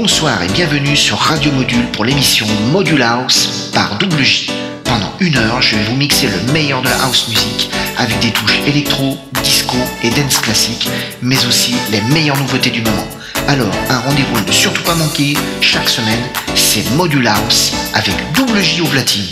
Bonsoir et bienvenue sur Radio Module pour l'émission Module House par Double J. Pendant une heure, je vais vous mixer le meilleur de la house music avec des touches électro, disco et dance classique, mais aussi les meilleures nouveautés du moment. Alors, un rendez-vous à ne surtout pas manquer, chaque semaine, c'est Module House avec Double J au platine.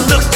look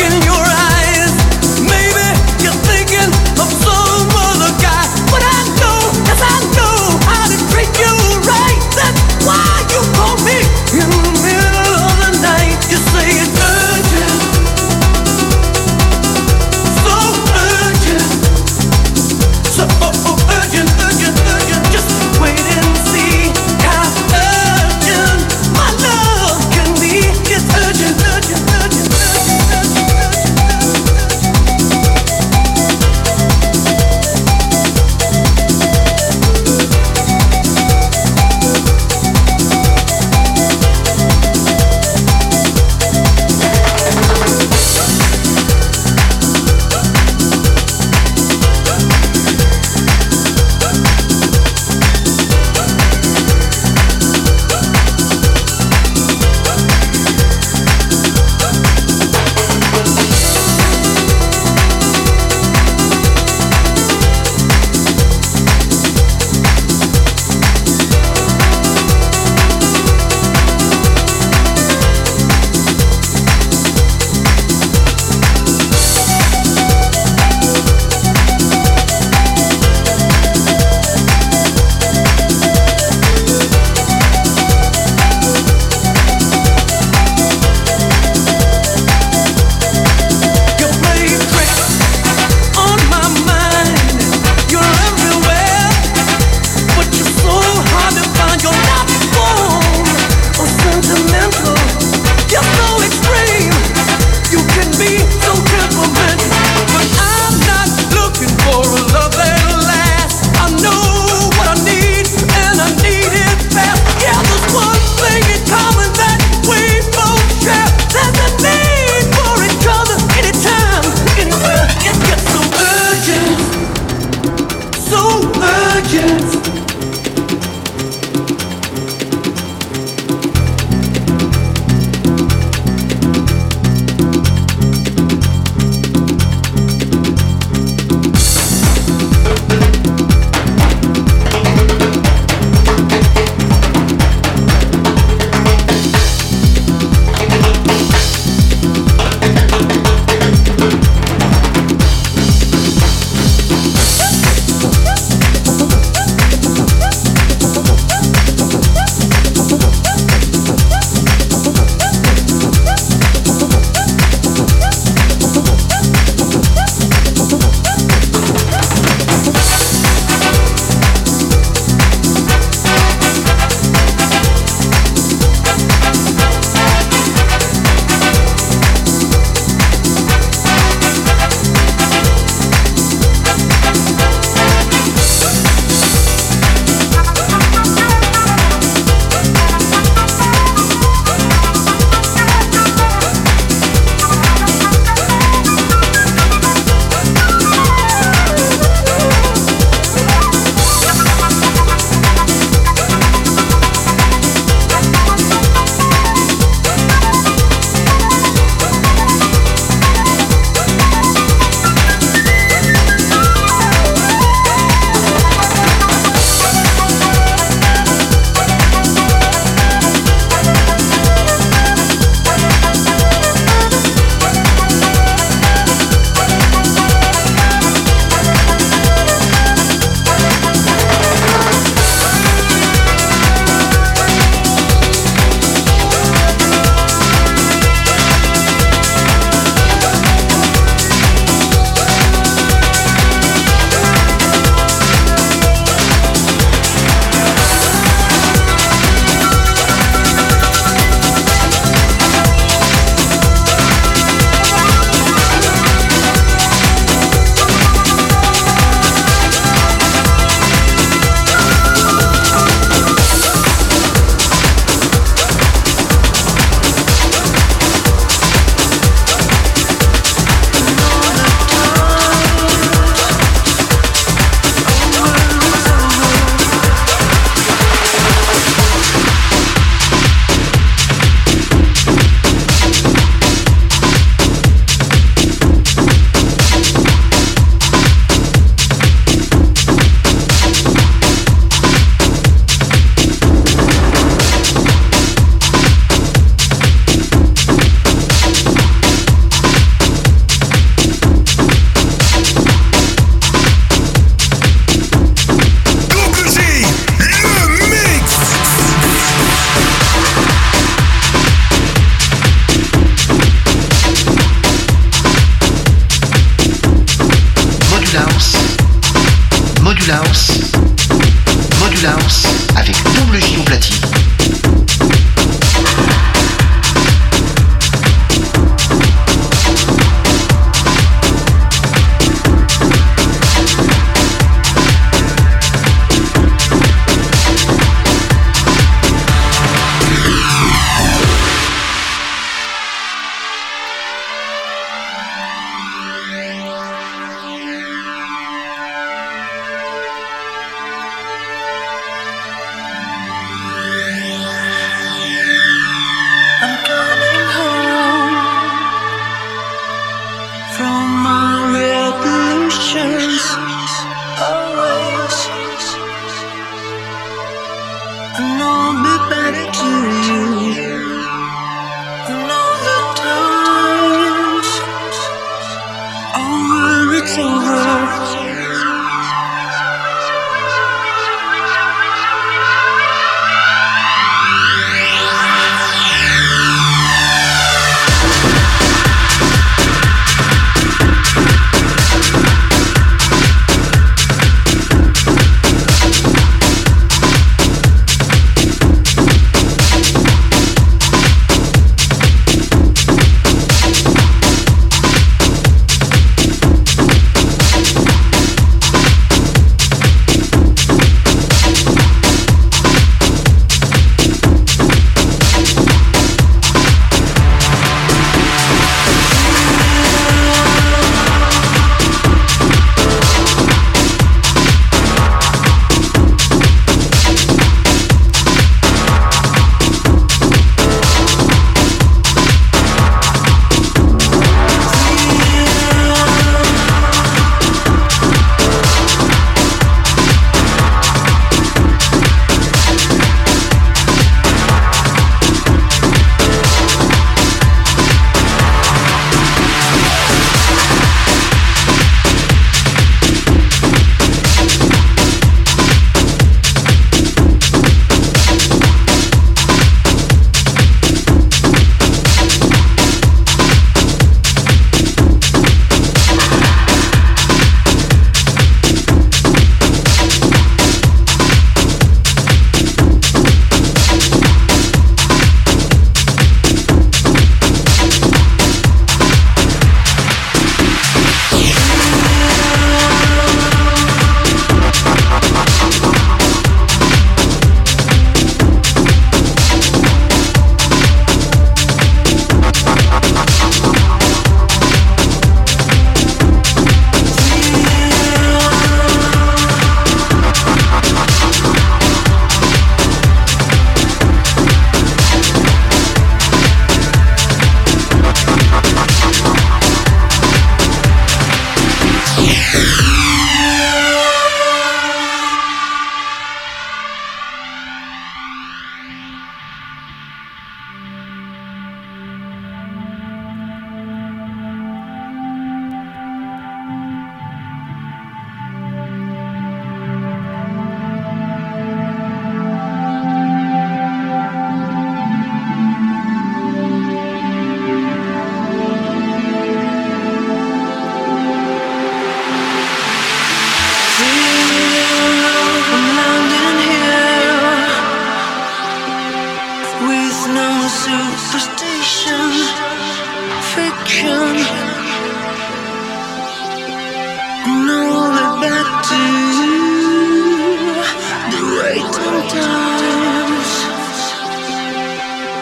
times.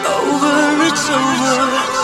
Over, it's over.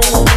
know